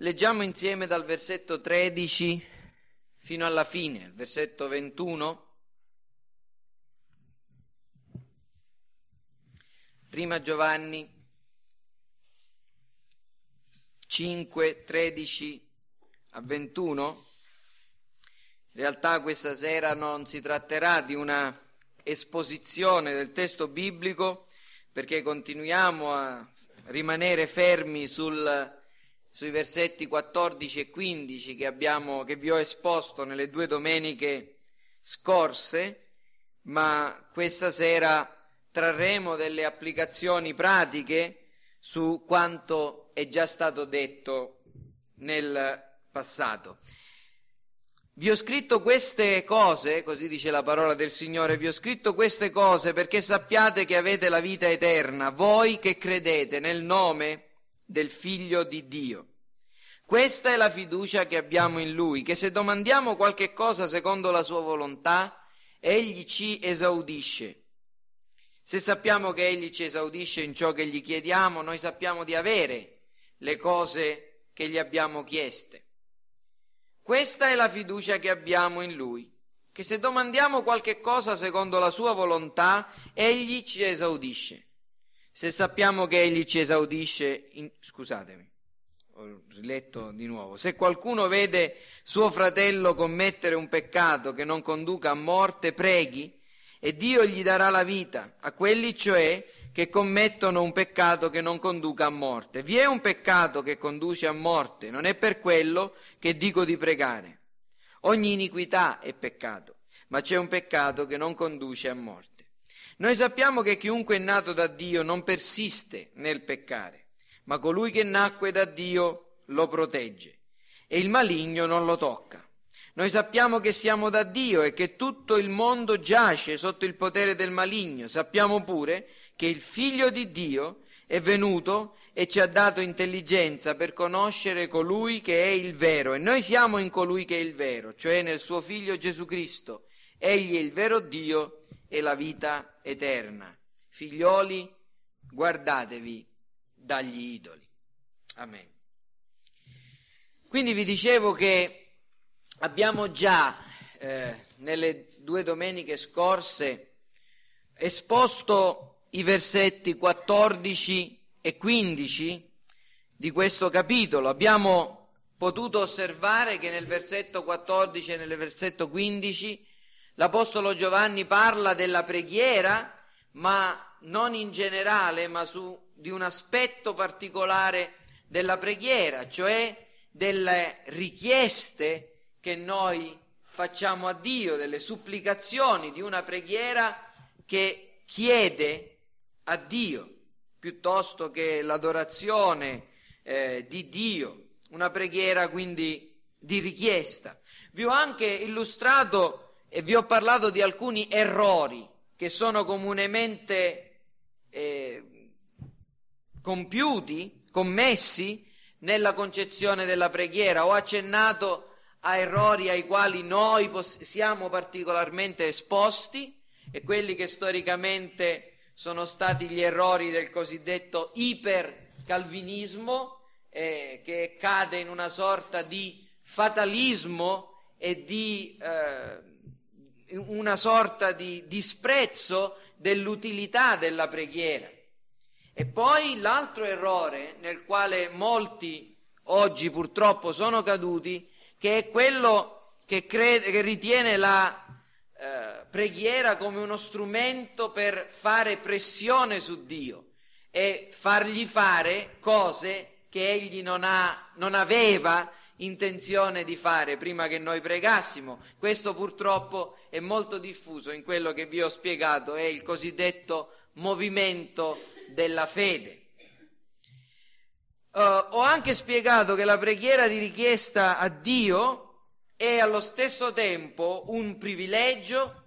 Leggiamo insieme dal versetto 13 fino alla fine, il versetto 21. Prima Giovanni 5, 13 a 21. In realtà questa sera non si tratterà di una esposizione del testo biblico perché continuiamo a rimanere fermi sul sui versetti 14 e 15 che, abbiamo, che vi ho esposto nelle due domeniche scorse, ma questa sera trarremo delle applicazioni pratiche su quanto è già stato detto nel passato. Vi ho scritto queste cose, così dice la parola del Signore, vi ho scritto queste cose perché sappiate che avete la vita eterna, voi che credete nel nome del Figlio di Dio. Questa è la fiducia che abbiamo in Lui, che se domandiamo qualche cosa secondo la sua volontà, Egli ci esaudisce. Se sappiamo che Egli ci esaudisce in ciò che gli chiediamo, noi sappiamo di avere le cose che gli abbiamo chieste. Questa è la fiducia che abbiamo in Lui, che se domandiamo qualche cosa secondo la sua volontà, Egli ci esaudisce. Se sappiamo che Egli ci esaudisce, in... scusatemi, ho riletto di nuovo, se qualcuno vede suo fratello commettere un peccato che non conduca a morte, preghi e Dio gli darà la vita a quelli cioè che commettono un peccato che non conduca a morte. Vi è un peccato che conduce a morte, non è per quello che dico di pregare. Ogni iniquità è peccato, ma c'è un peccato che non conduce a morte. Noi sappiamo che chiunque è nato da Dio non persiste nel peccare ma colui che nacque da Dio lo protegge e il maligno non lo tocca. Noi sappiamo che siamo da Dio e che tutto il mondo giace sotto il potere del maligno. Sappiamo pure che il figlio di Dio è venuto e ci ha dato intelligenza per conoscere colui che è il vero e noi siamo in colui che è il vero, cioè nel suo figlio Gesù Cristo. Egli è il vero Dio e la vita eterna. Figlioli, guardatevi dagli idoli. Amen. Quindi vi dicevo che abbiamo già eh, nelle due domeniche scorse esposto i versetti 14 e 15 di questo capitolo. Abbiamo potuto osservare che nel versetto 14 e nel versetto 15 l'Apostolo Giovanni parla della preghiera, ma non in generale, ma su di un aspetto particolare della preghiera, cioè delle richieste che noi facciamo a Dio, delle supplicazioni di una preghiera che chiede a Dio, piuttosto che l'adorazione eh, di Dio, una preghiera quindi di richiesta. Vi ho anche illustrato e vi ho parlato di alcuni errori che sono comunemente eh, compiuti, commessi nella concezione della preghiera. Ho accennato a errori ai quali noi siamo particolarmente esposti e quelli che storicamente sono stati gli errori del cosiddetto ipercalvinismo eh, che cade in una sorta di fatalismo e di eh, una sorta di disprezzo dell'utilità della preghiera. E poi l'altro errore nel quale molti oggi purtroppo sono caduti, che è quello che, crede, che ritiene la eh, preghiera come uno strumento per fare pressione su Dio e fargli fare cose che egli non, ha, non aveva intenzione di fare prima che noi pregassimo. Questo purtroppo è molto diffuso in quello che vi ho spiegato, è il cosiddetto movimento della fede. Uh, ho anche spiegato che la preghiera di richiesta a Dio è allo stesso tempo un privilegio,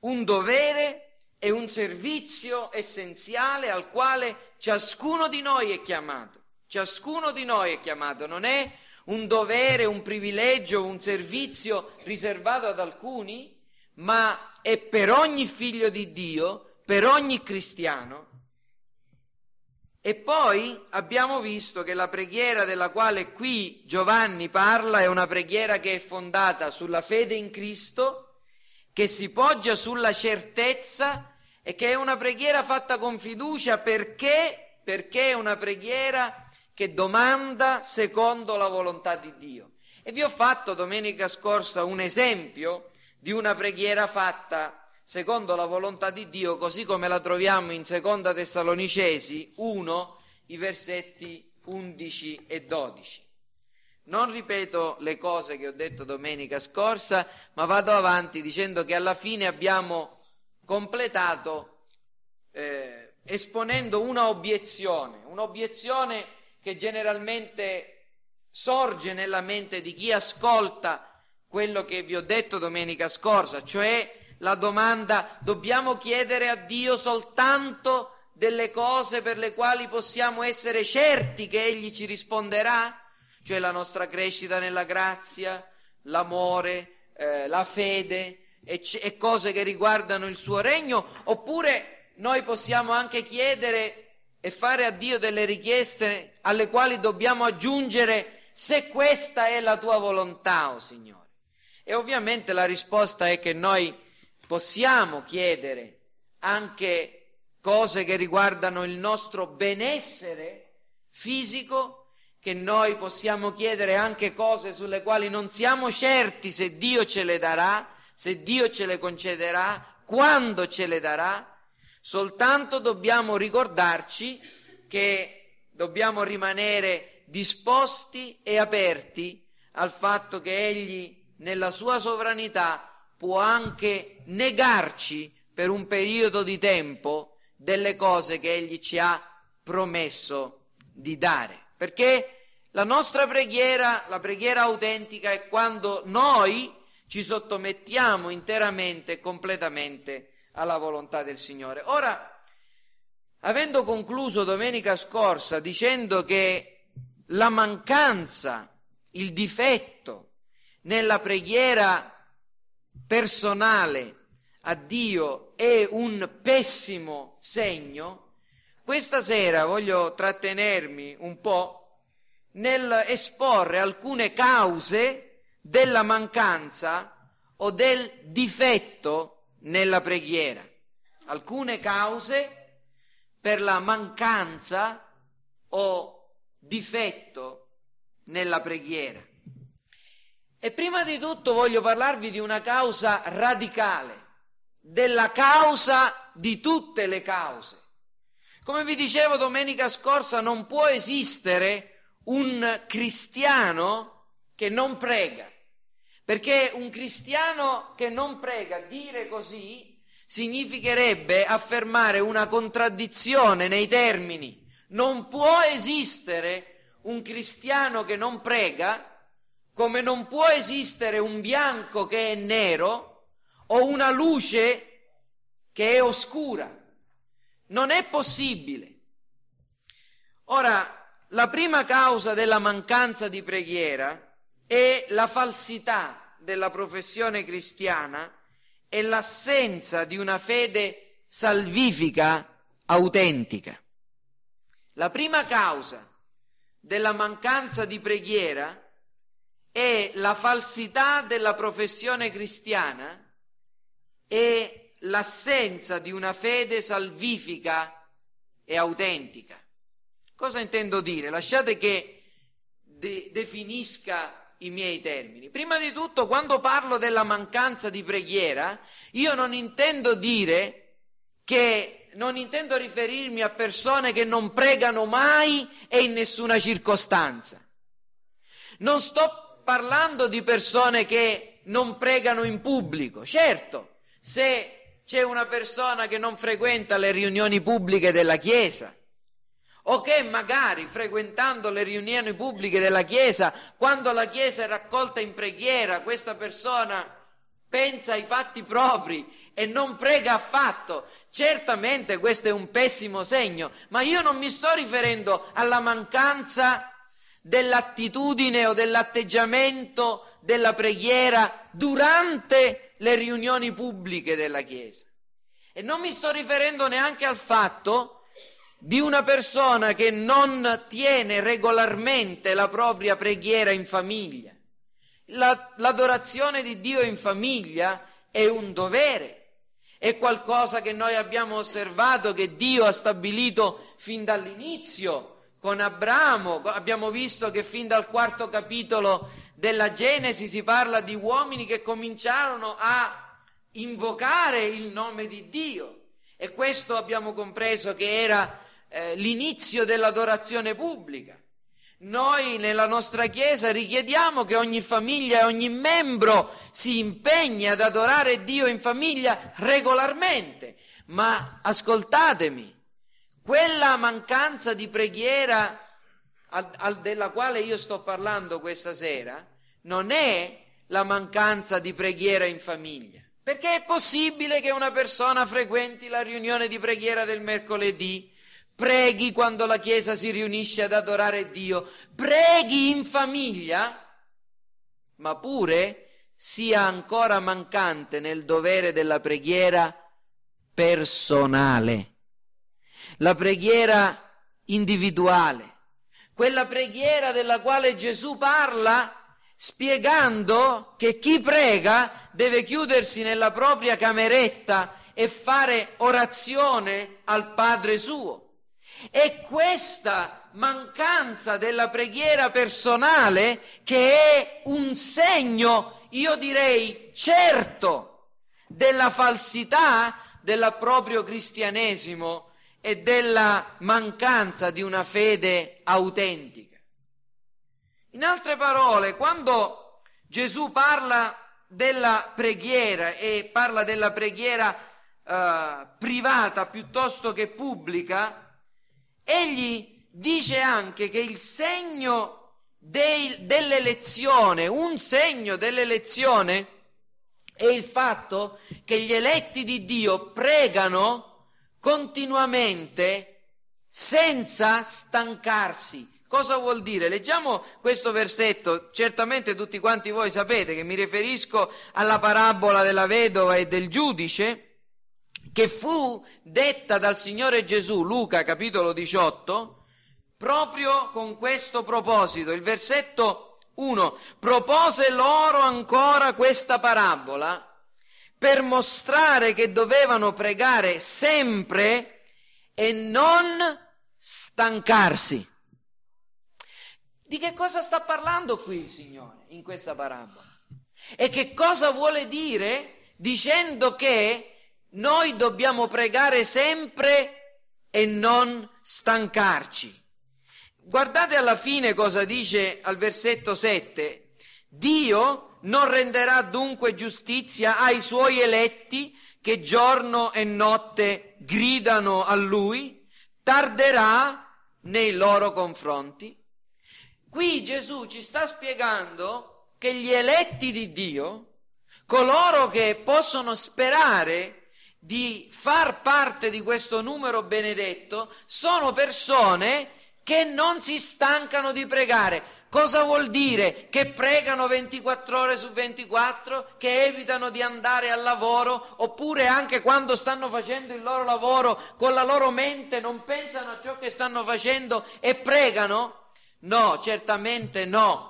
un dovere e un servizio essenziale al quale ciascuno di noi è chiamato. Ciascuno di noi è chiamato, non è un dovere, un privilegio, un servizio riservato ad alcuni, ma è per ogni figlio di Dio, per ogni cristiano, E poi abbiamo visto che la preghiera della quale qui Giovanni parla è una preghiera che è fondata sulla fede in Cristo, che si poggia sulla certezza e che è una preghiera fatta con fiducia. Perché, perché è una preghiera che domanda secondo la volontà di Dio. E vi ho fatto domenica scorsa un esempio di una preghiera fatta secondo la volontà di Dio, così come la troviamo in Seconda Tessalonicesi 1, i versetti 11 e 12. Non ripeto le cose che ho detto domenica scorsa, ma vado avanti dicendo che alla fine abbiamo completato eh, esponendo una obiezione, un'obiezione che generalmente sorge nella mente di chi ascolta quello che vi ho detto domenica scorsa, cioè la domanda dobbiamo chiedere a Dio soltanto delle cose per le quali possiamo essere certi che Egli ci risponderà? Cioè la nostra crescita nella grazia, l'amore, eh, la fede e, e cose che riguardano il suo regno? Oppure noi possiamo anche chiedere e fare a Dio delle richieste alle quali dobbiamo aggiungere se questa è la tua volontà, oh Signore. E ovviamente la risposta è che noi possiamo chiedere anche cose che riguardano il nostro benessere fisico, che noi possiamo chiedere anche cose sulle quali non siamo certi se Dio ce le darà, se Dio ce le concederà, quando ce le darà, soltanto dobbiamo ricordarci che dobbiamo rimanere disposti e aperti al fatto che Egli nella sua sovranità può anche negarci per un periodo di tempo delle cose che Egli ci ha promesso di dare. Perché la nostra preghiera, la preghiera autentica è quando noi ci sottomettiamo interamente e completamente alla volontà del Signore. Ora, avendo concluso domenica scorsa dicendo che la mancanza, il difetto nella preghiera personale a Dio è un pessimo segno, questa sera voglio trattenermi un po' nel esporre alcune cause della mancanza o del difetto nella preghiera. Alcune cause per la mancanza o difetto nella preghiera. E prima di tutto voglio parlarvi di una causa radicale, della causa di tutte le cause. Come vi dicevo domenica scorsa, non può esistere un cristiano che non prega, perché un cristiano che non prega, dire così, significherebbe affermare una contraddizione nei termini. Non può esistere un cristiano che non prega come non può esistere un bianco che è nero o una luce che è oscura. Non è possibile. Ora, la prima causa della mancanza di preghiera è la falsità della professione cristiana e l'assenza di una fede salvifica autentica. La prima causa della mancanza di preghiera è la falsità della professione cristiana e l'assenza di una fede salvifica e autentica. Cosa intendo dire? Lasciate che de- definisca i miei termini. Prima di tutto, quando parlo della mancanza di preghiera, io non intendo dire che non intendo riferirmi a persone che non pregano mai e in nessuna circostanza. Non sto parlando di persone che non pregano in pubblico. Certo, se c'è una persona che non frequenta le riunioni pubbliche della Chiesa, o che magari frequentando le riunioni pubbliche della Chiesa, quando la Chiesa è raccolta in preghiera, questa persona pensa ai fatti propri e non prega affatto. Certamente questo è un pessimo segno, ma io non mi sto riferendo alla mancanza dell'attitudine o dell'atteggiamento della preghiera durante le riunioni pubbliche della Chiesa. E non mi sto riferendo neanche al fatto di una persona che non tiene regolarmente la propria preghiera in famiglia. La, l'adorazione di Dio in famiglia è un dovere, è qualcosa che noi abbiamo osservato che Dio ha stabilito fin dall'inizio con Abramo, abbiamo visto che fin dal quarto capitolo della Genesi si parla di uomini che cominciarono a invocare il nome di Dio e questo abbiamo compreso che era eh, l'inizio dell'adorazione pubblica. Noi nella nostra Chiesa richiediamo che ogni famiglia e ogni membro si impegni ad adorare Dio in famiglia regolarmente, ma ascoltatemi, quella mancanza di preghiera al, al, della quale io sto parlando questa sera non è la mancanza di preghiera in famiglia. Perché è possibile che una persona frequenti la riunione di preghiera del mercoledì, preghi quando la Chiesa si riunisce ad adorare Dio, preghi in famiglia, ma pure sia ancora mancante nel dovere della preghiera personale. La preghiera individuale, quella preghiera della quale Gesù parla spiegando che chi prega deve chiudersi nella propria cameretta e fare orazione al Padre suo. È questa mancanza della preghiera personale che è un segno, io direi certo, della falsità del proprio cristianesimo e della mancanza di una fede autentica. In altre parole, quando Gesù parla della preghiera e parla della preghiera eh, privata piuttosto che pubblica, egli dice anche che il segno dei, dell'elezione, un segno dell'elezione, è il fatto che gli eletti di Dio pregano continuamente senza stancarsi. Cosa vuol dire? Leggiamo questo versetto, certamente tutti quanti voi sapete che mi riferisco alla parabola della vedova e del giudice che fu detta dal Signore Gesù, Luca capitolo 18, proprio con questo proposito. Il versetto 1 propose loro ancora questa parabola per mostrare che dovevano pregare sempre e non stancarsi. Di che cosa sta parlando qui il Signore in questa parabola? E che cosa vuole dire dicendo che noi dobbiamo pregare sempre e non stancarci? Guardate alla fine cosa dice al versetto 7. Dio non renderà dunque giustizia ai suoi eletti che giorno e notte gridano a lui, tarderà nei loro confronti. Qui Gesù ci sta spiegando che gli eletti di Dio, coloro che possono sperare di far parte di questo numero benedetto, sono persone che non si stancano di pregare. Cosa vuol dire? Che pregano 24 ore su 24, che evitano di andare al lavoro, oppure anche quando stanno facendo il loro lavoro con la loro mente non pensano a ciò che stanno facendo e pregano? No, certamente no.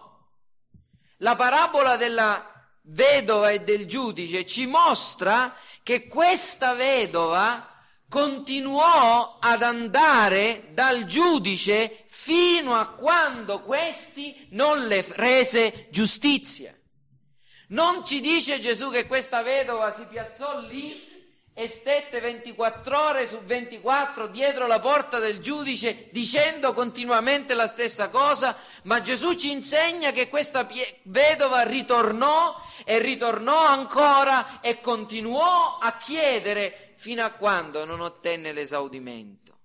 La parabola della vedova e del giudice ci mostra che questa vedova continuò ad andare dal giudice fino a quando questi non le rese giustizia. Non ci dice Gesù che questa vedova si piazzò lì e stette 24 ore su 24 dietro la porta del giudice dicendo continuamente la stessa cosa, ma Gesù ci insegna che questa vedova ritornò e ritornò ancora e continuò a chiedere fino a quando non ottenne l'esaudimento.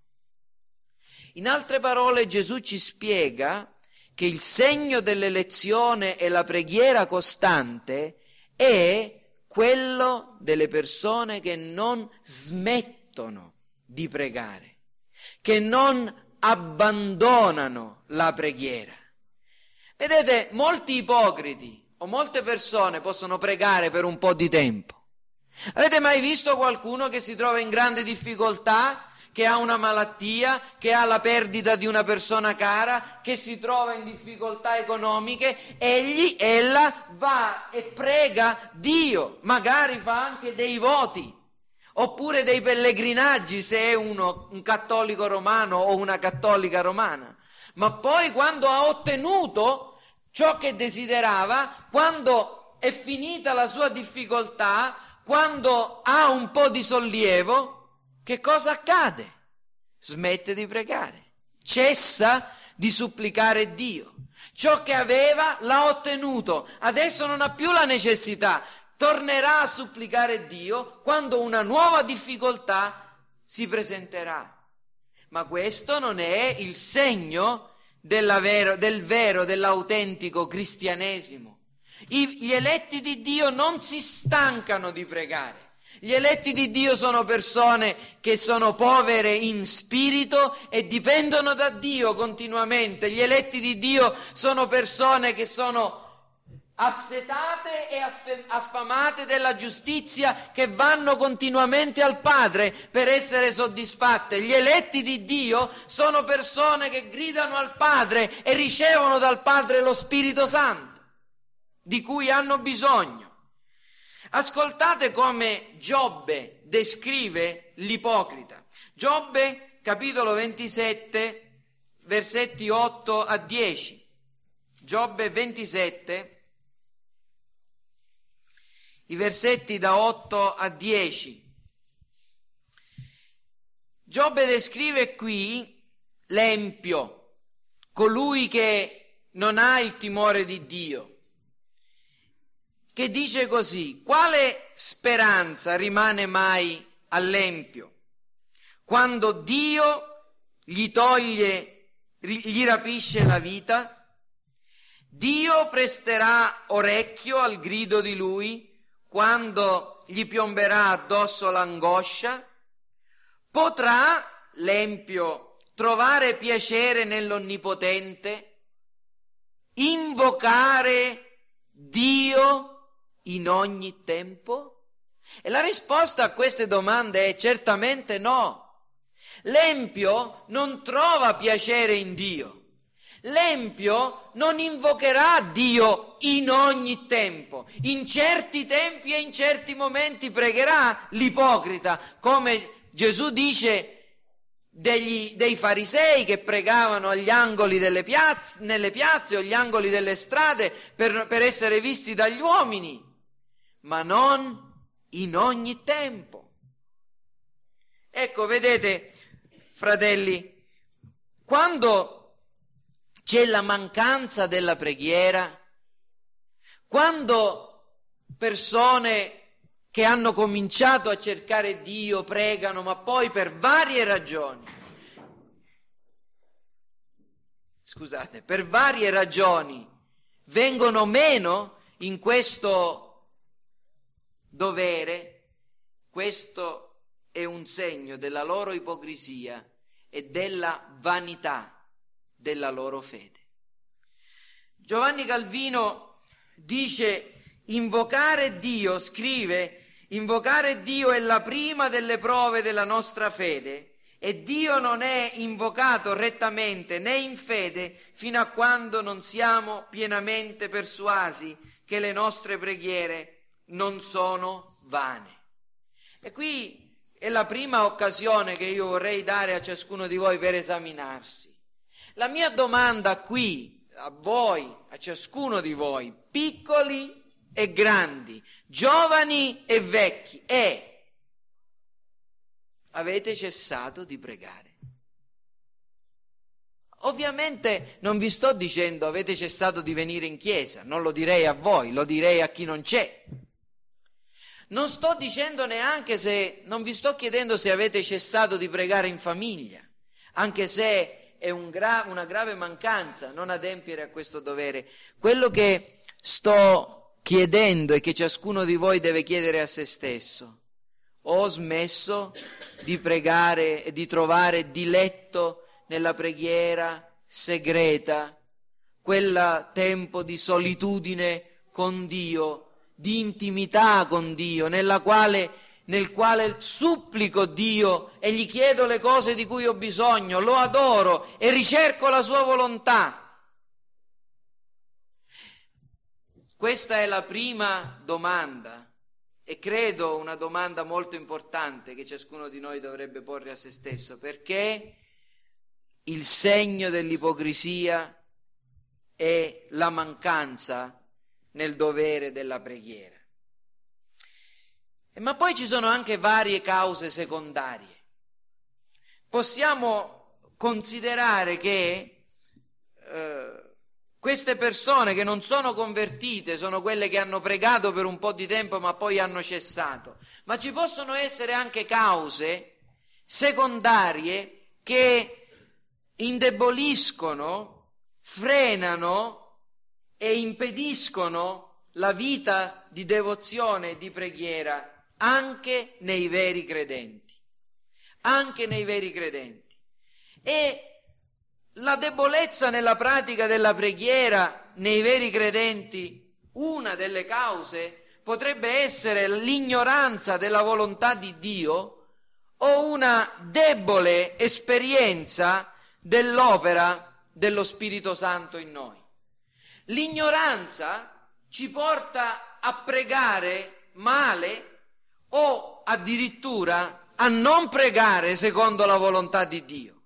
In altre parole Gesù ci spiega che il segno dell'elezione e la preghiera costante è quello delle persone che non smettono di pregare, che non abbandonano la preghiera. Vedete, molti ipocriti o molte persone possono pregare per un po' di tempo, Avete mai visto qualcuno che si trova in grande difficoltà, che ha una malattia, che ha la perdita di una persona cara, che si trova in difficoltà economiche, egli, ella va e prega Dio, magari fa anche dei voti, oppure dei pellegrinaggi se è uno, un cattolico romano o una cattolica romana. Ma poi quando ha ottenuto ciò che desiderava, quando è finita la sua difficoltà, quando ha un po' di sollievo, che cosa accade? Smette di pregare, cessa di supplicare Dio. Ciò che aveva l'ha ottenuto, adesso non ha più la necessità, tornerà a supplicare Dio quando una nuova difficoltà si presenterà. Ma questo non è il segno vero, del vero, dell'autentico cristianesimo. I, gli eletti di Dio non si stancano di pregare. Gli eletti di Dio sono persone che sono povere in spirito e dipendono da Dio continuamente. Gli eletti di Dio sono persone che sono assetate e affamate della giustizia che vanno continuamente al Padre per essere soddisfatte. Gli eletti di Dio sono persone che gridano al Padre e ricevono dal Padre lo Spirito Santo di cui hanno bisogno. Ascoltate come Giobbe descrive l'ipocrita. Giobbe capitolo 27 versetti 8 a 10. Giobbe 27 i versetti da 8 a 10. Giobbe descrive qui l'empio, colui che non ha il timore di Dio che dice così, quale speranza rimane mai all'empio quando Dio gli toglie, gli rapisce la vita? Dio presterà orecchio al grido di lui quando gli piomberà addosso l'angoscia? Potrà l'empio trovare piacere nell'Onnipotente? Invocare Dio in ogni tempo? E la risposta a queste domande è certamente no. L'empio non trova piacere in Dio. L'empio non invocherà Dio in ogni tempo. In certi tempi e in certi momenti pregherà l'ipocrita, come Gesù dice degli, dei farisei che pregavano agli angoli delle piazze, nelle piazze o agli angoli delle strade per, per essere visti dagli uomini ma non in ogni tempo. Ecco, vedete, fratelli, quando c'è la mancanza della preghiera, quando persone che hanno cominciato a cercare Dio pregano, ma poi per varie ragioni, scusate, per varie ragioni vengono meno in questo dovere, questo è un segno della loro ipocrisia e della vanità della loro fede. Giovanni Calvino dice invocare Dio, scrive, invocare Dio è la prima delle prove della nostra fede e Dio non è invocato rettamente né in fede fino a quando non siamo pienamente persuasi che le nostre preghiere non sono vane. E qui è la prima occasione che io vorrei dare a ciascuno di voi per esaminarsi. La mia domanda qui, a voi, a ciascuno di voi, piccoli e grandi, giovani e vecchi, è avete cessato di pregare? Ovviamente non vi sto dicendo avete cessato di venire in chiesa, non lo direi a voi, lo direi a chi non c'è. Non sto dicendo neanche se, non vi sto chiedendo se avete cessato di pregare in famiglia, anche se è un gra- una grave mancanza non adempiere a questo dovere. Quello che sto chiedendo e che ciascuno di voi deve chiedere a se stesso, ho smesso di pregare e di trovare diletto nella preghiera segreta, quel tempo di solitudine con Dio di intimità con Dio, quale nel quale supplico Dio e gli chiedo le cose di cui ho bisogno, lo adoro e ricerco la sua volontà. Questa è la prima domanda e credo una domanda molto importante che ciascuno di noi dovrebbe porre a se stesso, perché il segno dell'ipocrisia è la mancanza nel dovere della preghiera. Ma poi ci sono anche varie cause secondarie. Possiamo considerare che eh, queste persone che non sono convertite sono quelle che hanno pregato per un po' di tempo ma poi hanno cessato. Ma ci possono essere anche cause secondarie che indeboliscono, frenano e impediscono la vita di devozione e di preghiera anche nei veri credenti, anche nei veri credenti. E la debolezza nella pratica della preghiera nei veri credenti, una delle cause potrebbe essere l'ignoranza della volontà di Dio o una debole esperienza dell'opera dello Spirito Santo in noi. L'ignoranza ci porta a pregare male o addirittura a non pregare secondo la volontà di Dio.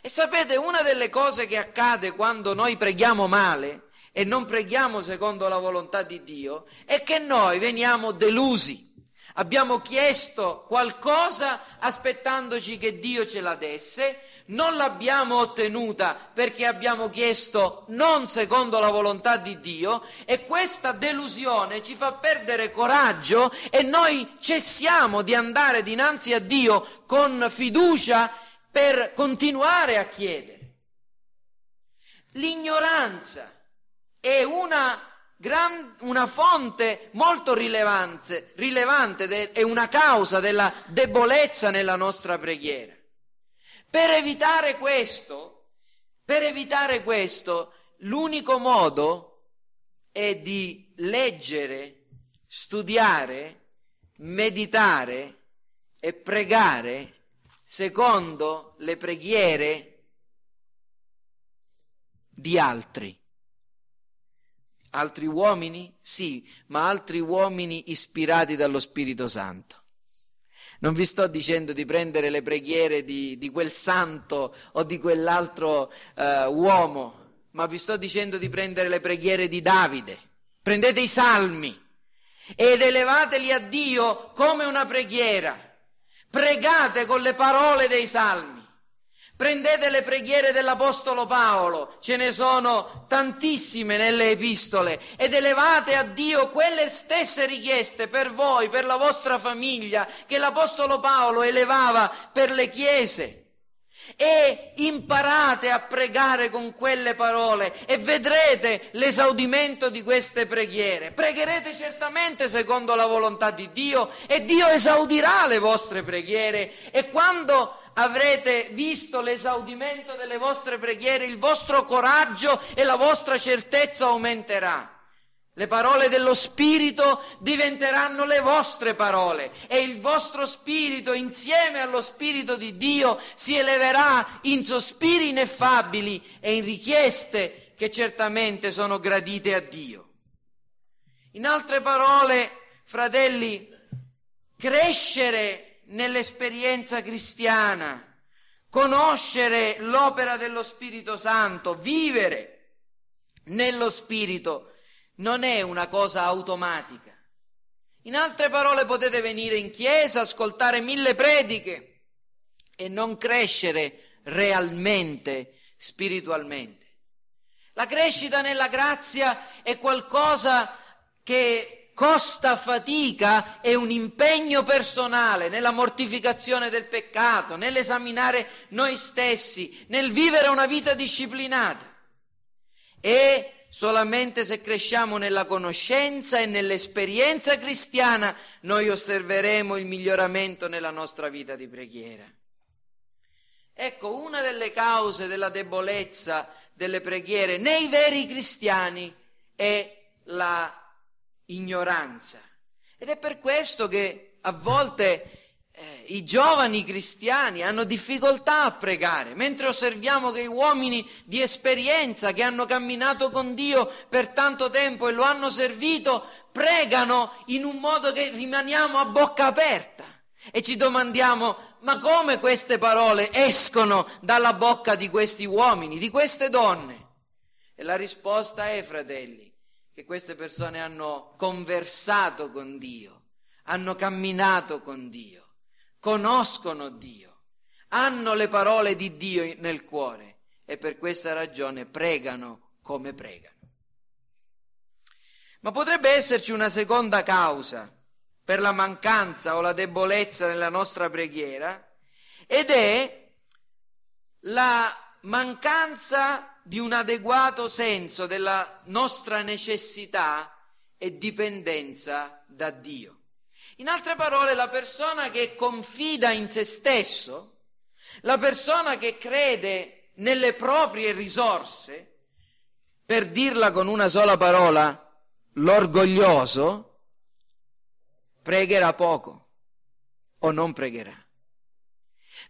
E sapete, una delle cose che accade quando noi preghiamo male e non preghiamo secondo la volontà di Dio è che noi veniamo delusi. Abbiamo chiesto qualcosa aspettandoci che Dio ce la desse, non l'abbiamo ottenuta perché abbiamo chiesto non secondo la volontà di Dio e questa delusione ci fa perdere coraggio e noi cessiamo di andare dinanzi a Dio con fiducia per continuare a chiedere. L'ignoranza è una, gran, una fonte molto rilevante, rilevante de, è una causa della debolezza nella nostra preghiera. Per evitare questo, per evitare questo, l'unico modo è di leggere, studiare, meditare e pregare secondo le preghiere di altri. Altri uomini? Sì, ma altri uomini ispirati dallo Spirito Santo. Non vi sto dicendo di prendere le preghiere di, di quel santo o di quell'altro eh, uomo, ma vi sto dicendo di prendere le preghiere di Davide. Prendete i salmi ed elevateli a Dio come una preghiera. Pregate con le parole dei salmi. Prendete le preghiere dell'Apostolo Paolo, ce ne sono tantissime nelle epistole, ed elevate a Dio quelle stesse richieste per voi, per la vostra famiglia, che l'Apostolo Paolo elevava per le chiese. E imparate a pregare con quelle parole e vedrete l'esaudimento di queste preghiere. Pregherete certamente secondo la volontà di Dio e Dio esaudirà le vostre preghiere e quando avrete visto l'esaudimento delle vostre preghiere, il vostro coraggio e la vostra certezza aumenterà. Le parole dello Spirito diventeranno le vostre parole e il vostro Spirito insieme allo Spirito di Dio si eleverà in sospiri ineffabili e in richieste che certamente sono gradite a Dio. In altre parole, fratelli, crescere nell'esperienza cristiana, conoscere l'opera dello Spirito Santo, vivere nello Spirito non è una cosa automatica. In altre parole potete venire in chiesa, ascoltare mille prediche e non crescere realmente spiritualmente. La crescita nella grazia è qualcosa che costa fatica e un impegno personale nella mortificazione del peccato, nell'esaminare noi stessi, nel vivere una vita disciplinata. E solamente se cresciamo nella conoscenza e nell'esperienza cristiana noi osserveremo il miglioramento nella nostra vita di preghiera. Ecco, una delle cause della debolezza delle preghiere nei veri cristiani è la ignoranza. Ed è per questo che a volte eh, i giovani cristiani hanno difficoltà a pregare, mentre osserviamo che gli uomini di esperienza che hanno camminato con Dio per tanto tempo e lo hanno servito, pregano in un modo che rimaniamo a bocca aperta e ci domandiamo ma come queste parole escono dalla bocca di questi uomini, di queste donne? E la risposta è, fratelli, che queste persone hanno conversato con Dio, hanno camminato con Dio conoscono Dio, hanno le parole di Dio nel cuore e per questa ragione pregano come pregano. Ma potrebbe esserci una seconda causa per la mancanza o la debolezza nella nostra preghiera ed è la mancanza di un adeguato senso della nostra necessità e dipendenza da Dio. In altre parole, la persona che confida in se stesso, la persona che crede nelle proprie risorse, per dirla con una sola parola, l'orgoglioso, pregherà poco o non pregherà.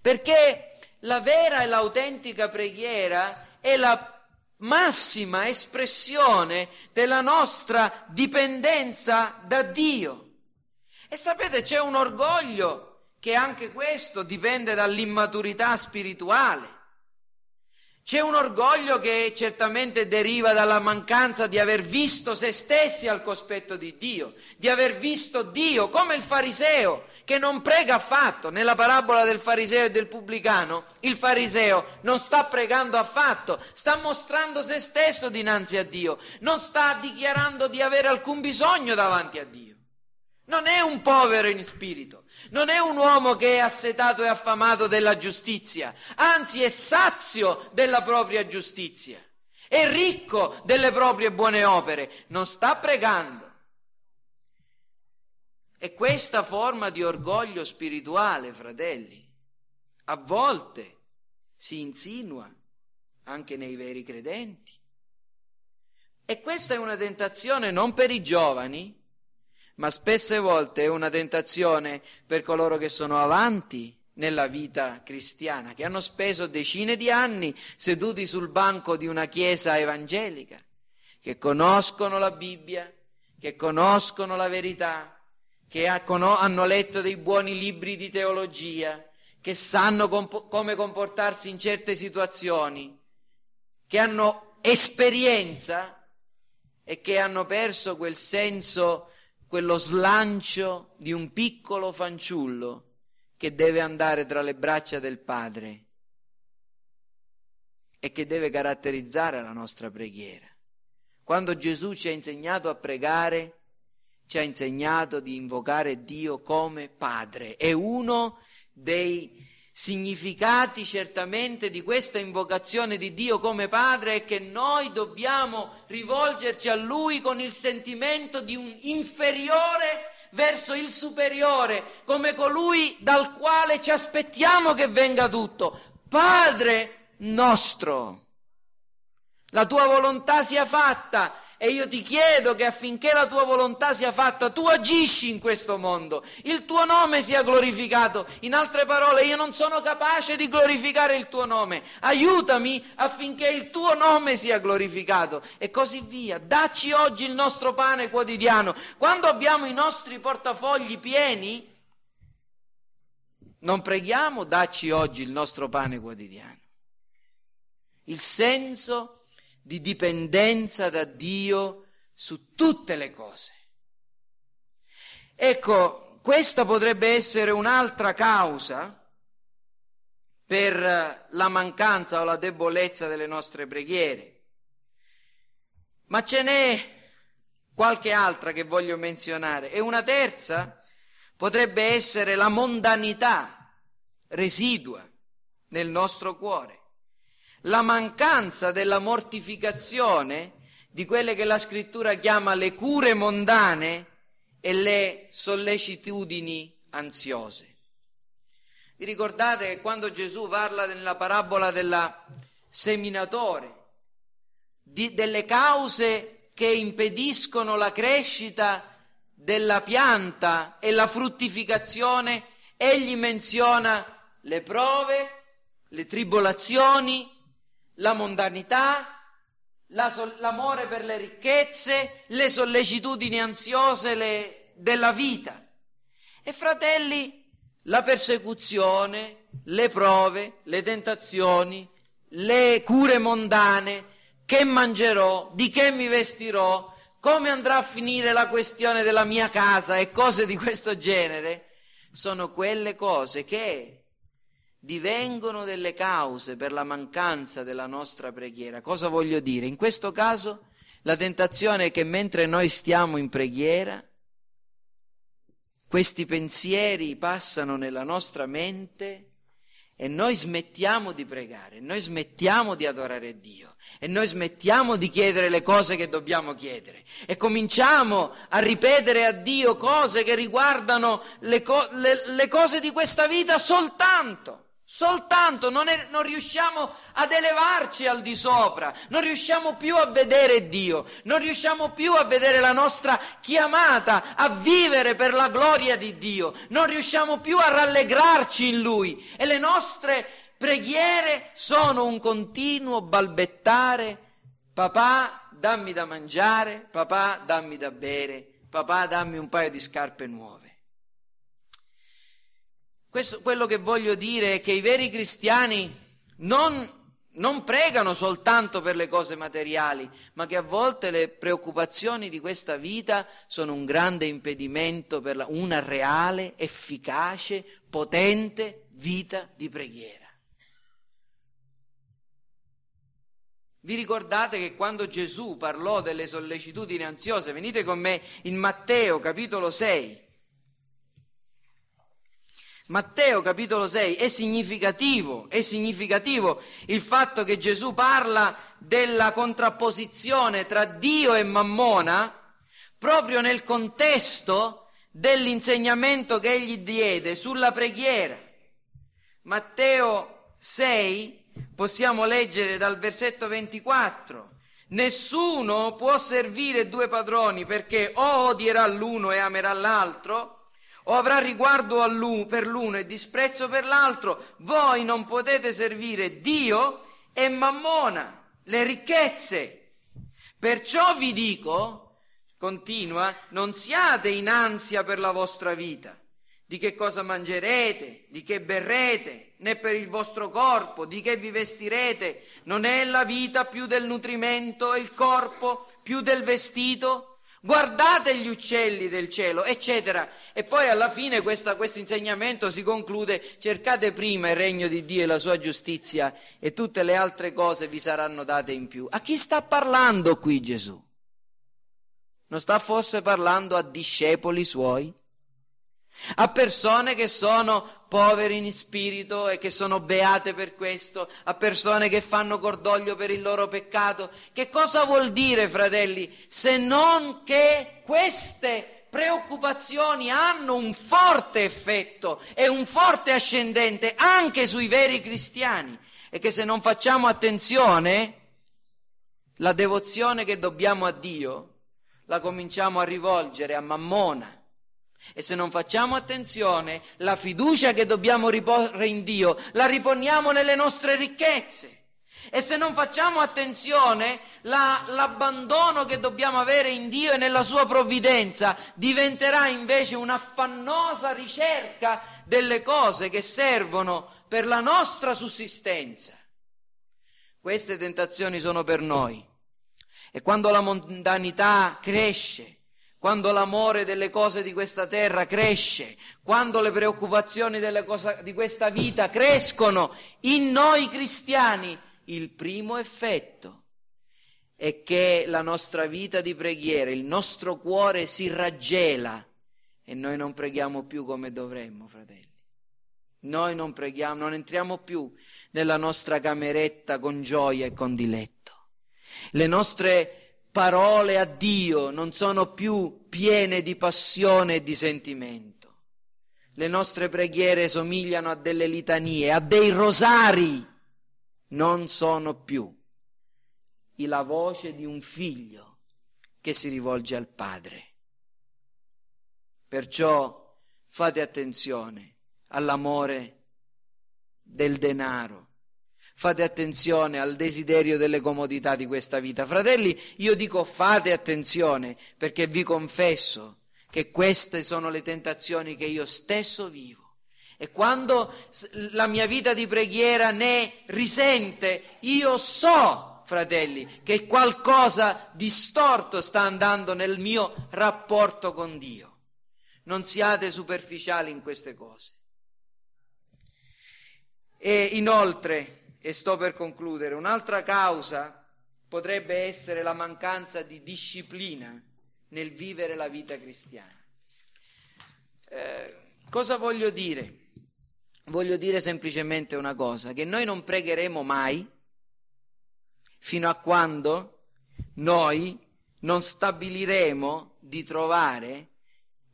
Perché la vera e l'autentica preghiera è la massima espressione della nostra dipendenza da Dio. E sapete, c'è un orgoglio che anche questo dipende dall'immaturità spirituale. C'è un orgoglio che certamente deriva dalla mancanza di aver visto se stessi al cospetto di Dio, di aver visto Dio come il fariseo che non prega affatto. Nella parabola del fariseo e del pubblicano, il fariseo non sta pregando affatto, sta mostrando se stesso dinanzi a Dio, non sta dichiarando di avere alcun bisogno davanti a Dio. Non è un povero in spirito, non è un uomo che è assetato e affamato della giustizia, anzi è sazio della propria giustizia, è ricco delle proprie buone opere, non sta pregando. E questa forma di orgoglio spirituale, fratelli, a volte si insinua anche nei veri credenti. E questa è una tentazione non per i giovani, ma spesse volte è una tentazione per coloro che sono avanti nella vita cristiana, che hanno speso decine di anni seduti sul banco di una chiesa evangelica, che conoscono la Bibbia, che conoscono la verità, che hanno letto dei buoni libri di teologia, che sanno comp- come comportarsi in certe situazioni, che hanno esperienza e che hanno perso quel senso quello slancio di un piccolo fanciullo che deve andare tra le braccia del Padre e che deve caratterizzare la nostra preghiera. Quando Gesù ci ha insegnato a pregare, ci ha insegnato di invocare Dio come Padre. È uno dei significati certamente di questa invocazione di Dio come Padre è che noi dobbiamo rivolgerci a Lui con il sentimento di un inferiore verso il superiore, come colui dal quale ci aspettiamo che venga tutto. Padre nostro, la tua volontà sia fatta e io ti chiedo che affinché la tua volontà sia fatta, tu agisci in questo mondo, il tuo nome sia glorificato. In altre parole, io non sono capace di glorificare il tuo nome. Aiutami affinché il tuo nome sia glorificato. E così via. Dacci oggi il nostro pane quotidiano. Quando abbiamo i nostri portafogli pieni, non preghiamo, dacci oggi il nostro pane quotidiano. Il senso di dipendenza da Dio su tutte le cose. Ecco, questa potrebbe essere un'altra causa per la mancanza o la debolezza delle nostre preghiere. Ma ce n'è qualche altra che voglio menzionare e una terza potrebbe essere la mondanità residua nel nostro cuore la mancanza della mortificazione di quelle che la scrittura chiama le cure mondane e le sollecitudini ansiose. Vi ricordate che quando Gesù parla nella parabola del seminatore, di, delle cause che impediscono la crescita della pianta e la fruttificazione, egli menziona le prove, le tribolazioni, la mondanità, la so- l'amore per le ricchezze, le sollecitudini ansiose le- della vita. E fratelli, la persecuzione, le prove, le tentazioni, le cure mondane, che mangerò, di che mi vestirò, come andrà a finire la questione della mia casa e cose di questo genere, sono quelle cose che divengono delle cause per la mancanza della nostra preghiera. Cosa voglio dire? In questo caso la tentazione è che mentre noi stiamo in preghiera, questi pensieri passano nella nostra mente e noi smettiamo di pregare, noi smettiamo di adorare Dio e noi smettiamo di chiedere le cose che dobbiamo chiedere e cominciamo a ripetere a Dio cose che riguardano le, co- le, le cose di questa vita soltanto. Soltanto non, è, non, riusciamo ad elevarci al di sopra, non riusciamo più a vedere Dio, non riusciamo più a vedere la nostra chiamata a vivere per la gloria di Dio, non riusciamo più a rallegrarci in Lui e le nostre preghiere sono un continuo balbettare, papà dammi da mangiare, papà dammi da bere, papà dammi un paio di scarpe nuove. Questo, quello che voglio dire è che i veri cristiani non, non pregano soltanto per le cose materiali, ma che a volte le preoccupazioni di questa vita sono un grande impedimento per la, una reale, efficace, potente vita di preghiera. Vi ricordate che quando Gesù parlò delle sollecitudini ansiose, venite con me in Matteo capitolo 6, Matteo capitolo 6 è significativo, è significativo il fatto che Gesù parla della contrapposizione tra Dio e Mammona proprio nel contesto dell'insegnamento che egli diede sulla preghiera. Matteo 6 possiamo leggere dal versetto 24. Nessuno può servire due padroni perché o odierà l'uno e amerà l'altro, o avrà riguardo per l'uno e disprezzo per l'altro, voi non potete servire Dio e Mammona, le ricchezze. Perciò vi dico, continua, non siate in ansia per la vostra vita, di che cosa mangerete, di che berrete, né per il vostro corpo, di che vi vestirete. Non è la vita più del nutrimento e il corpo più del vestito? Guardate gli uccelli del cielo, eccetera. E poi alla fine questo insegnamento si conclude, cercate prima il regno di Dio e la sua giustizia e tutte le altre cose vi saranno date in più. A chi sta parlando qui Gesù? Non sta forse parlando a discepoli suoi? A persone che sono poveri in spirito e che sono beate per questo, a persone che fanno cordoglio per il loro peccato. Che cosa vuol dire, fratelli, se non che queste preoccupazioni hanno un forte effetto e un forte ascendente anche sui veri cristiani e che se non facciamo attenzione, la devozione che dobbiamo a Dio la cominciamo a rivolgere a Mammona e se non facciamo attenzione, la fiducia che dobbiamo riporre in Dio la riponiamo nelle nostre ricchezze. E se non facciamo attenzione, la, l'abbandono che dobbiamo avere in Dio e nella sua provvidenza diventerà invece un'affannosa ricerca delle cose che servono per la nostra sussistenza. Queste tentazioni sono per noi. E quando la mondanità cresce, quando l'amore delle cose di questa terra cresce, quando le preoccupazioni cosa, di questa vita crescono in noi cristiani, il primo effetto è che la nostra vita di preghiera, il nostro cuore si raggela e noi non preghiamo più come dovremmo, fratelli. Noi non preghiamo, non entriamo più nella nostra cameretta con gioia e con diletto. Le nostre parole a Dio non sono più piene di passione e di sentimento. Le nostre preghiere somigliano a delle litanie, a dei rosari, non sono più la voce di un figlio che si rivolge al Padre. Perciò fate attenzione all'amore del denaro. Fate attenzione al desiderio delle comodità di questa vita. Fratelli, io dico fate attenzione perché vi confesso che queste sono le tentazioni che io stesso vivo. E quando la mia vita di preghiera ne risente, io so, fratelli, che qualcosa distorto sta andando nel mio rapporto con Dio. Non siate superficiali in queste cose. E inoltre, e sto per concludere, un'altra causa potrebbe essere la mancanza di disciplina nel vivere la vita cristiana. Eh, cosa voglio dire? Voglio dire semplicemente una cosa, che noi non pregheremo mai fino a quando noi non stabiliremo di trovare,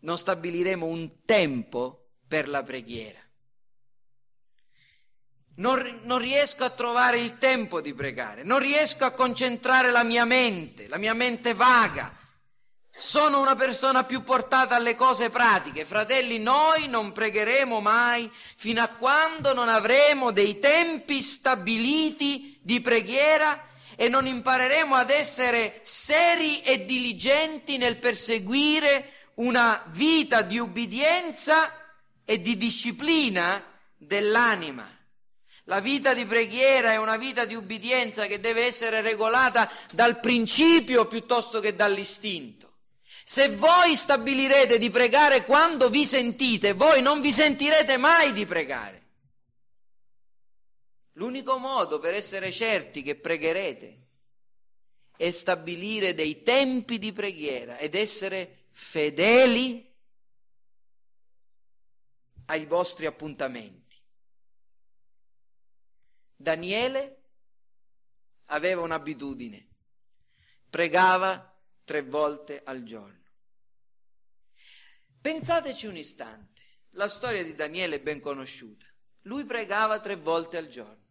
non stabiliremo un tempo per la preghiera. Non, non, riesco a trovare il tempo di pregare, non riesco a concentrare la mia mente, la mia mente vaga, sono una persona più portata alle cose pratiche. Fratelli, noi non pregheremo mai fino a quando non avremo dei tempi stabiliti di preghiera e non impareremo ad essere seri e diligenti nel perseguire una vita di ubbidienza e di disciplina dell'anima. La vita di preghiera è una vita di ubbidienza che deve essere regolata dal principio piuttosto che dall'istinto. Se voi stabilirete di pregare quando vi sentite, voi non vi sentirete mai di pregare. L'unico modo per essere certi che pregherete è stabilire dei tempi di preghiera ed essere fedeli ai vostri appuntamenti. Daniele aveva un'abitudine, pregava tre volte al giorno. Pensateci un istante, la storia di Daniele è ben conosciuta. Lui pregava tre volte al giorno.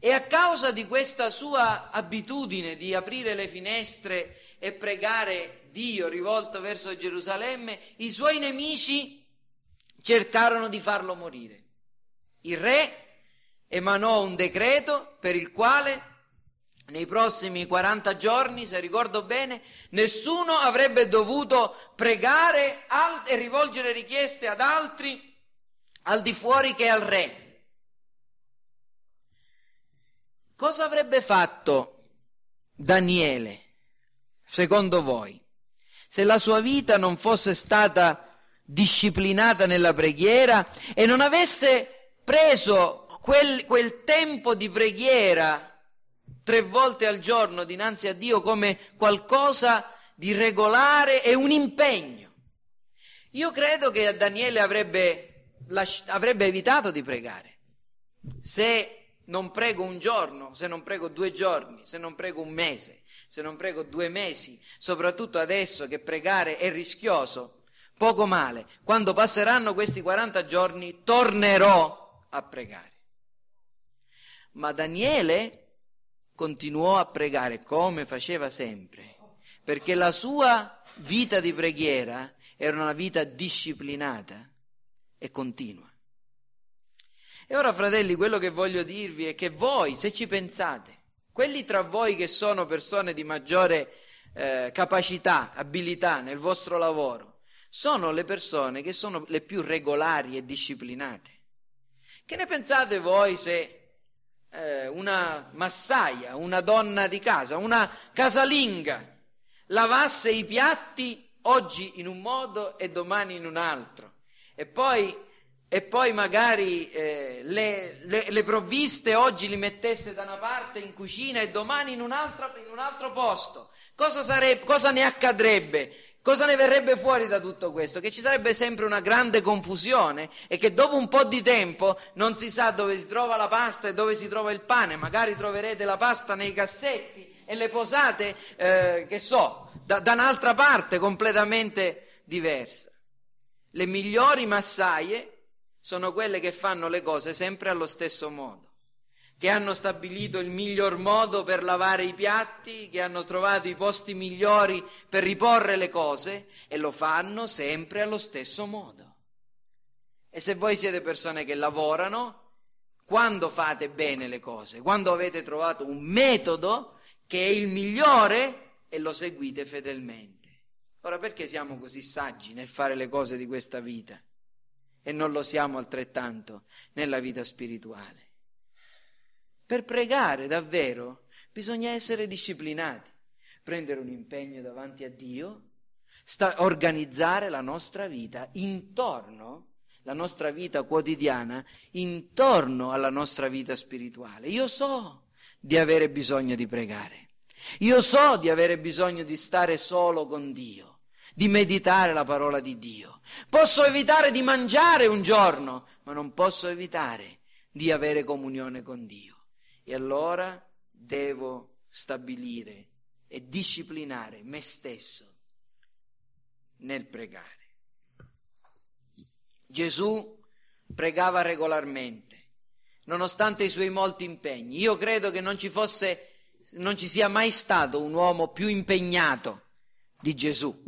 E a causa di questa sua abitudine di aprire le finestre e pregare Dio rivolto verso Gerusalemme, i suoi nemici cercarono di farlo morire. Il re emanò un decreto per il quale nei prossimi 40 giorni, se ricordo bene, nessuno avrebbe dovuto pregare e rivolgere richieste ad altri al di fuori che al re. Cosa avrebbe fatto Daniele, secondo voi, se la sua vita non fosse stata disciplinata nella preghiera e non avesse preso quel, quel tempo di preghiera tre volte al giorno dinanzi a Dio come qualcosa di regolare e un impegno. Io credo che Daniele avrebbe, avrebbe evitato di pregare. Se non prego un giorno, se non prego due giorni, se non prego un mese, se non prego due mesi, soprattutto adesso che pregare è rischioso, poco male. Quando passeranno questi 40 giorni tornerò a pregare. Ma Daniele continuò a pregare come faceva sempre, perché la sua vita di preghiera era una vita disciplinata e continua. E ora, fratelli, quello che voglio dirvi è che voi, se ci pensate, quelli tra voi che sono persone di maggiore eh, capacità, abilità nel vostro lavoro, sono le persone che sono le più regolari e disciplinate. Che ne pensate voi se eh, una massaia, una donna di casa, una casalinga, lavasse i piatti oggi in un modo e domani in un altro. E poi, e poi magari eh, le, le, le, provviste oggi li mettesse da una parte in cucina e domani in un altro, in un altro posto. Cosa, sarebbe, cosa ne accadrebbe? Cosa ne verrebbe fuori da tutto questo? Che ci sarebbe sempre una grande confusione e che dopo un po' di tempo non si sa dove si trova la pasta e dove si trova il pane. Magari troverete la pasta nei cassetti e le posate, eh, che so, da, da un'altra parte completamente diversa. Le migliori massaie sono quelle che fanno le cose sempre allo stesso modo. che hanno stabilito il miglior modo per lavare i piatti, che hanno trovato i posti migliori per riporre le cose e lo fanno sempre allo stesso modo. E se voi siete persone che lavorano, quando fate bene le cose, quando avete trovato un metodo che è il migliore e lo seguite fedelmente. Ora perché siamo così saggi nel fare le cose di questa vita e non lo siamo altrettanto nella vita spirituale? Per pregare davvero bisogna essere disciplinati, prendere un impegno davanti a Dio, sta- organizzare la nostra vita intorno, la nostra vita quotidiana, intorno alla nostra vita spirituale. Io so di avere bisogno di pregare, io so di avere bisogno di stare solo con Dio, di meditare la parola di Dio. Posso evitare di mangiare un giorno, ma non posso evitare di avere comunione con Dio. E allora devo stabilire e disciplinare me stesso nel pregare. Gesù pregava regolarmente, nonostante i suoi molti impegni. Io credo che non ci fosse, non ci sia mai stato un uomo più impegnato di Gesù.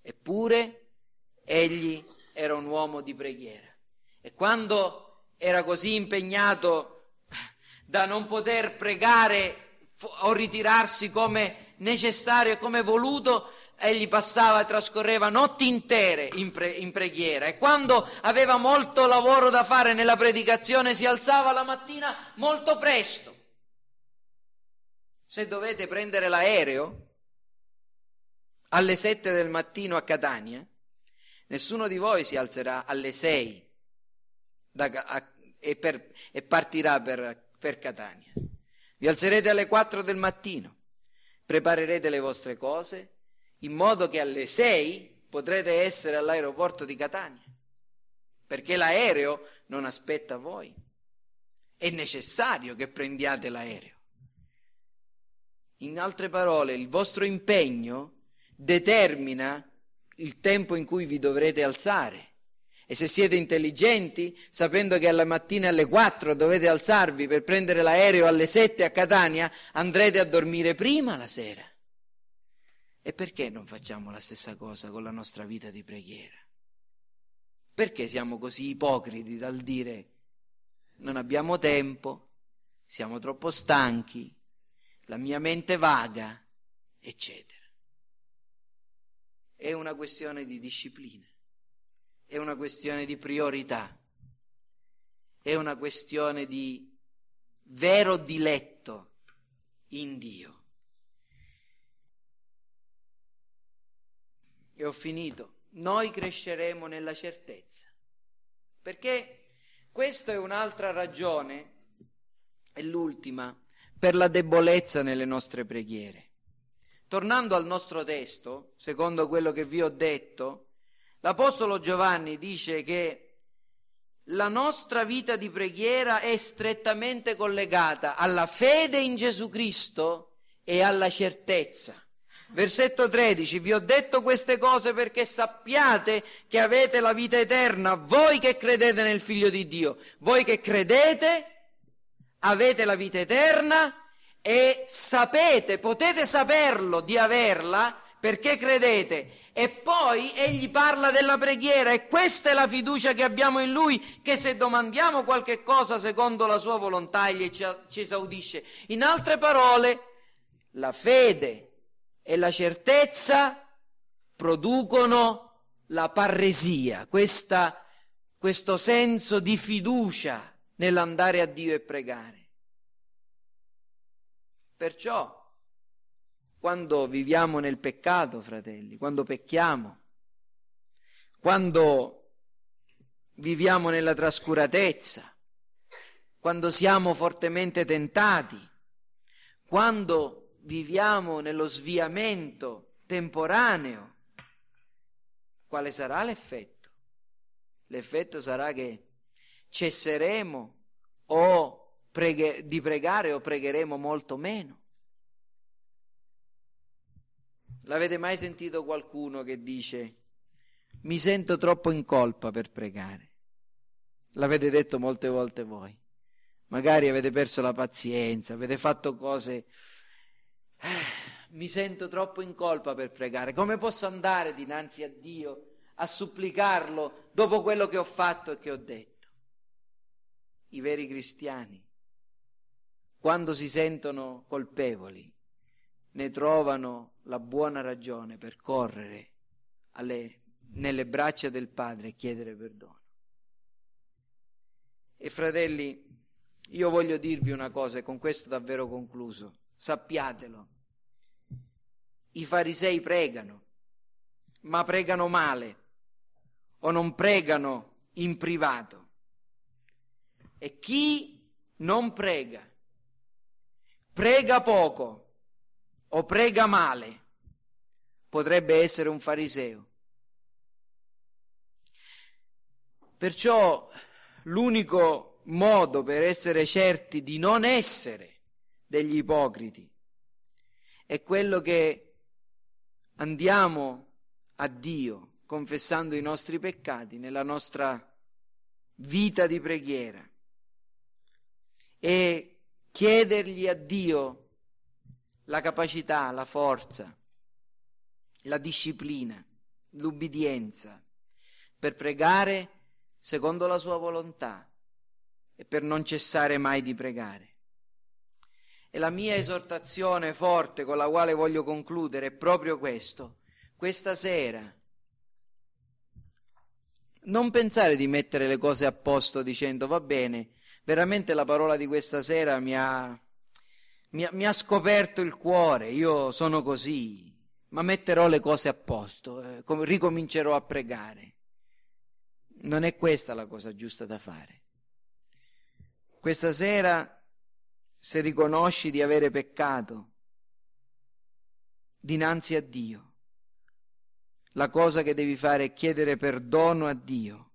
Eppure egli era un uomo di preghiera. E quando era così impegnato da non poter pregare o ritirarsi come necessario e come voluto, egli passava e trascorreva notti intere in, pre- in, preghiera e quando aveva molto lavoro da fare nella predicazione si alzava la mattina molto presto. Se dovete prendere l'aereo alle sette del mattino a Catania, nessuno di voi si alzerà alle sei da, a, e, per, e partirà per per Catania. Vi alzerete alle 4 del mattino, preparerete le vostre cose in modo che alle 6 potrete essere all'aeroporto di Catania, perché l'aereo non aspetta voi. È necessario che prendiate l'aereo. In altre parole, il vostro impegno determina il tempo in cui vi dovrete alzare. E se siete intelligenti, sapendo che alla mattina alle 4 dovete alzarvi per prendere l'aereo alle 7 a Catania, andrete a dormire prima la sera. E perché non facciamo la stessa cosa con la nostra vita di preghiera? Perché siamo così ipocriti dal dire non abbiamo tempo, siamo troppo stanchi, la mia mente vaga, eccetera? È una questione di disciplina è una questione di priorità, è una questione di vero diletto in Dio. E ho finito. Noi cresceremo nella certezza, perché questa è un'altra ragione, è l'ultima, per la debolezza nelle nostre preghiere. Tornando al nostro testo, secondo quello che vi ho detto, L'Apostolo Giovanni dice che la nostra vita di preghiera è strettamente collegata alla fede in Gesù Cristo e alla certezza. Versetto 13, vi ho detto queste cose perché sappiate che avete la vita eterna, voi che credete nel Figlio di Dio, voi che credete avete la vita eterna e sapete, potete saperlo di averla perché credete e poi egli parla della preghiera e questa è la fiducia che abbiamo in lui, che se domandiamo qualche cosa secondo la sua volontà egli ci, ci esaudisce. In altre parole, la fede e la certezza producono la parresia, questa, questo senso di fiducia nell'andare a Dio e pregare. Perciò quando viviamo nel peccato, fratelli, quando pecchiamo, quando viviamo nella trascuratezza, quando siamo fortemente tentati, quando viviamo nello sviamento temporaneo, quale sarà l'effetto? L'effetto sarà che cesseremo o preghe- di pregare o pregheremo molto meno. L'avete mai sentito qualcuno che dice mi sento troppo in colpa per pregare? L'avete detto molte volte voi. magari avete perso la pazienza, avete fatto cose... Eh, mi sento troppo in colpa per pregare, come posso andare dinanzi a Dio a supplicarlo dopo quello che ho fatto e che ho detto? I veri cristiani, quando si sentono colpevoli, ne trovano la buona ragione per correre alle, nelle braccia del Padre e chiedere perdono. E fratelli, io voglio dirvi una cosa e con questo davvero concluso, sappiatelo i farisei pregano, ma pregano male o non pregano in privato. E chi non prega, prega poco o prega male, potrebbe essere un fariseo. Perciò l'unico modo per essere certi di non essere degli ipocriti è quello che andiamo a Dio confessando i nostri peccati nella nostra vita di preghiera e chiedergli a Dio la capacità, la forza, la disciplina, l'ubbidienza per pregare secondo la sua volontà e per non cessare mai di pregare. E la mia esortazione forte con la quale voglio concludere è proprio questo. Questa sera non pensare di mettere le cose a posto dicendo va bene, veramente la parola di questa sera mi ha, mi mi ha scoperto il cuore, io sono così, ma metterò le cose a posto, eh, ricomincerò a pregare. Non è questa la cosa giusta da fare. Questa sera se riconosci di avere peccato dinanzi a Dio. La cosa che devi fare è chiedere perdono a Dio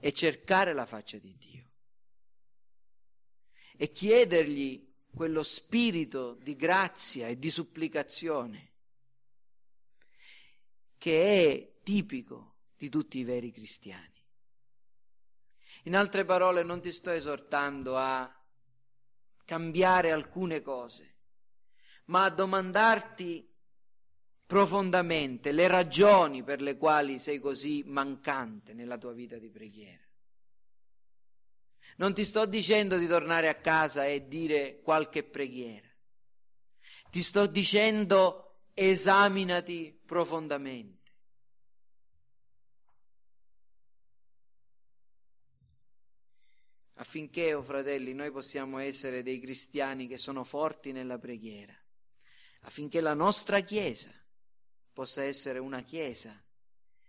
e cercare la faccia di Dio e chiedergli quello spirito di grazia e di supplicazione che è tipico di tutti i veri cristiani. In altre parole non ti sto esortando a cambiare alcune cose, ma a domandarti profondamente le ragioni per le quali sei così mancante nella tua vita di preghiera. Non ti sto dicendo di tornare a casa e dire qualche preghiera. Ti sto dicendo esaminati profondamente. affinché, oh fratelli, noi possiamo essere dei cristiani che sono forti nella preghiera, affinché la nostra Chiesa possa essere una Chiesa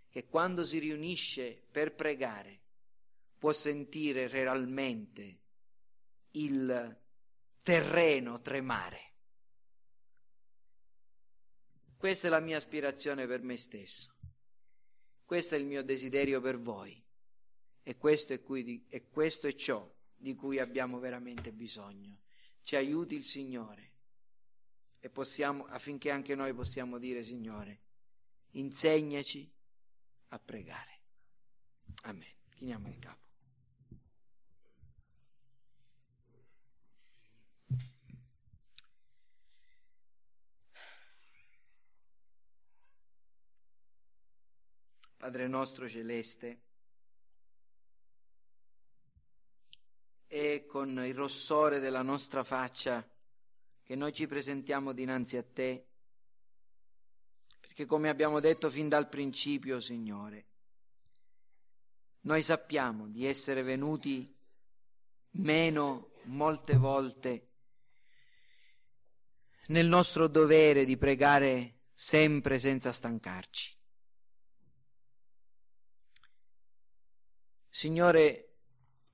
che quando si riunisce per pregare può sentire realmente il terreno tremare. Questa è la mia aspirazione per me stesso. Questo è il mio desiderio per voi. E questo è, cui, e questo è ciò di cui abbiamo veramente bisogno. Ci aiuti il Signore e possiamo, affinché anche noi possiamo dire, Signore, insegnaci a pregare. Amen. Chiniamo il capo. Padre nostro celeste, è con il rossore della nostra faccia che noi ci presentiamo dinanzi a te, perché come abbiamo detto fin dal principio, Signore, noi sappiamo di essere venuti meno molte volte nel nostro dovere di pregare sempre senza stancarci. Signore,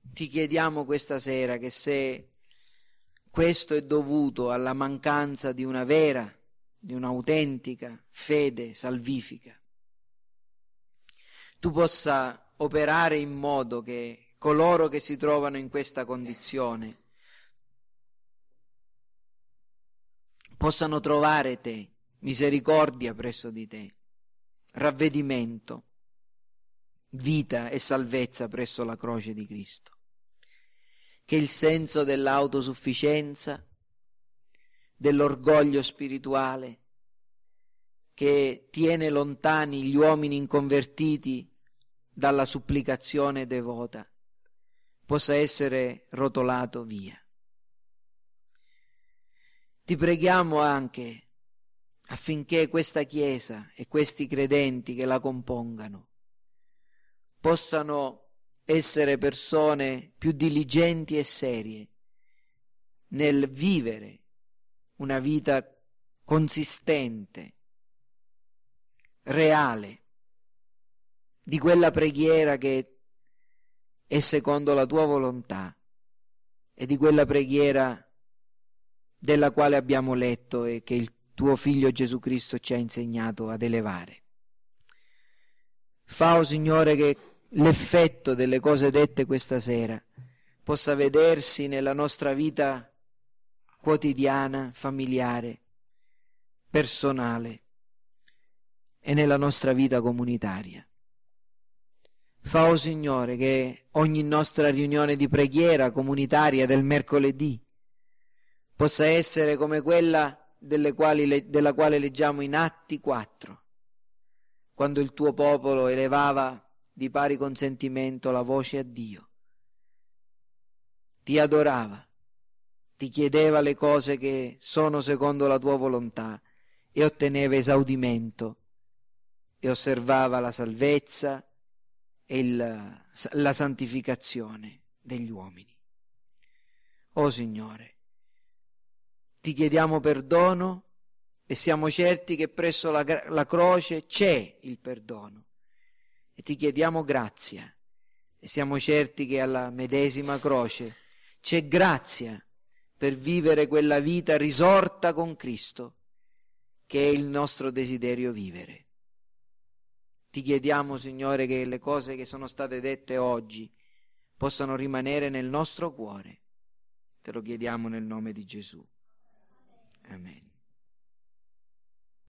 ti chiediamo questa sera che se questo è dovuto alla mancanza di una vera, di un'autentica fede salvifica, tu possa operare in modo che coloro che si trovano in questa condizione possano trovare te, misericordia presso di te, ravvedimento, vita e salvezza presso la croce di Cristo che il senso dell'autosufficienza, dell'orgoglio spirituale, che tiene lontani gli uomini inconvertiti dalla supplicazione devota, possa essere rotolato via. Ti preghiamo anche affinché questa Chiesa e questi credenti che la compongano possano essere persone più diligenti e serie nel vivere una vita consistente, reale, di quella preghiera che è secondo la tua volontà e di quella preghiera della quale abbiamo letto e che il tuo figlio Gesù Cristo ci ha insegnato ad elevare. Fa, o oh Signore, che l'effetto delle cose dette questa sera possa vedersi nella nostra vita quotidiana, familiare, personale e nella nostra vita comunitaria. Fa, o oh Signore, che ogni nostra riunione di preghiera comunitaria del mercoledì possa essere come quella quali, della quale leggiamo in Atti 4, quando il tuo popolo elevava di pari consentimento la voce a Dio, ti adorava, ti chiedeva le cose che sono secondo la tua volontà e otteneva esaudimento e osservava la salvezza e il, la santificazione degli uomini. O Signore, ti chiediamo perdono e siamo certi che presso la, la croce c'è il perdono e ti chiediamo grazia e siamo certi che alla medesima croce c'è grazia per vivere quella vita risorta con Cristo che è il nostro desiderio vivere. Ti chiediamo, Signore, che le cose che sono state dette oggi possano rimanere nel nostro cuore. Te lo chiediamo nel nome di Gesù. Amen.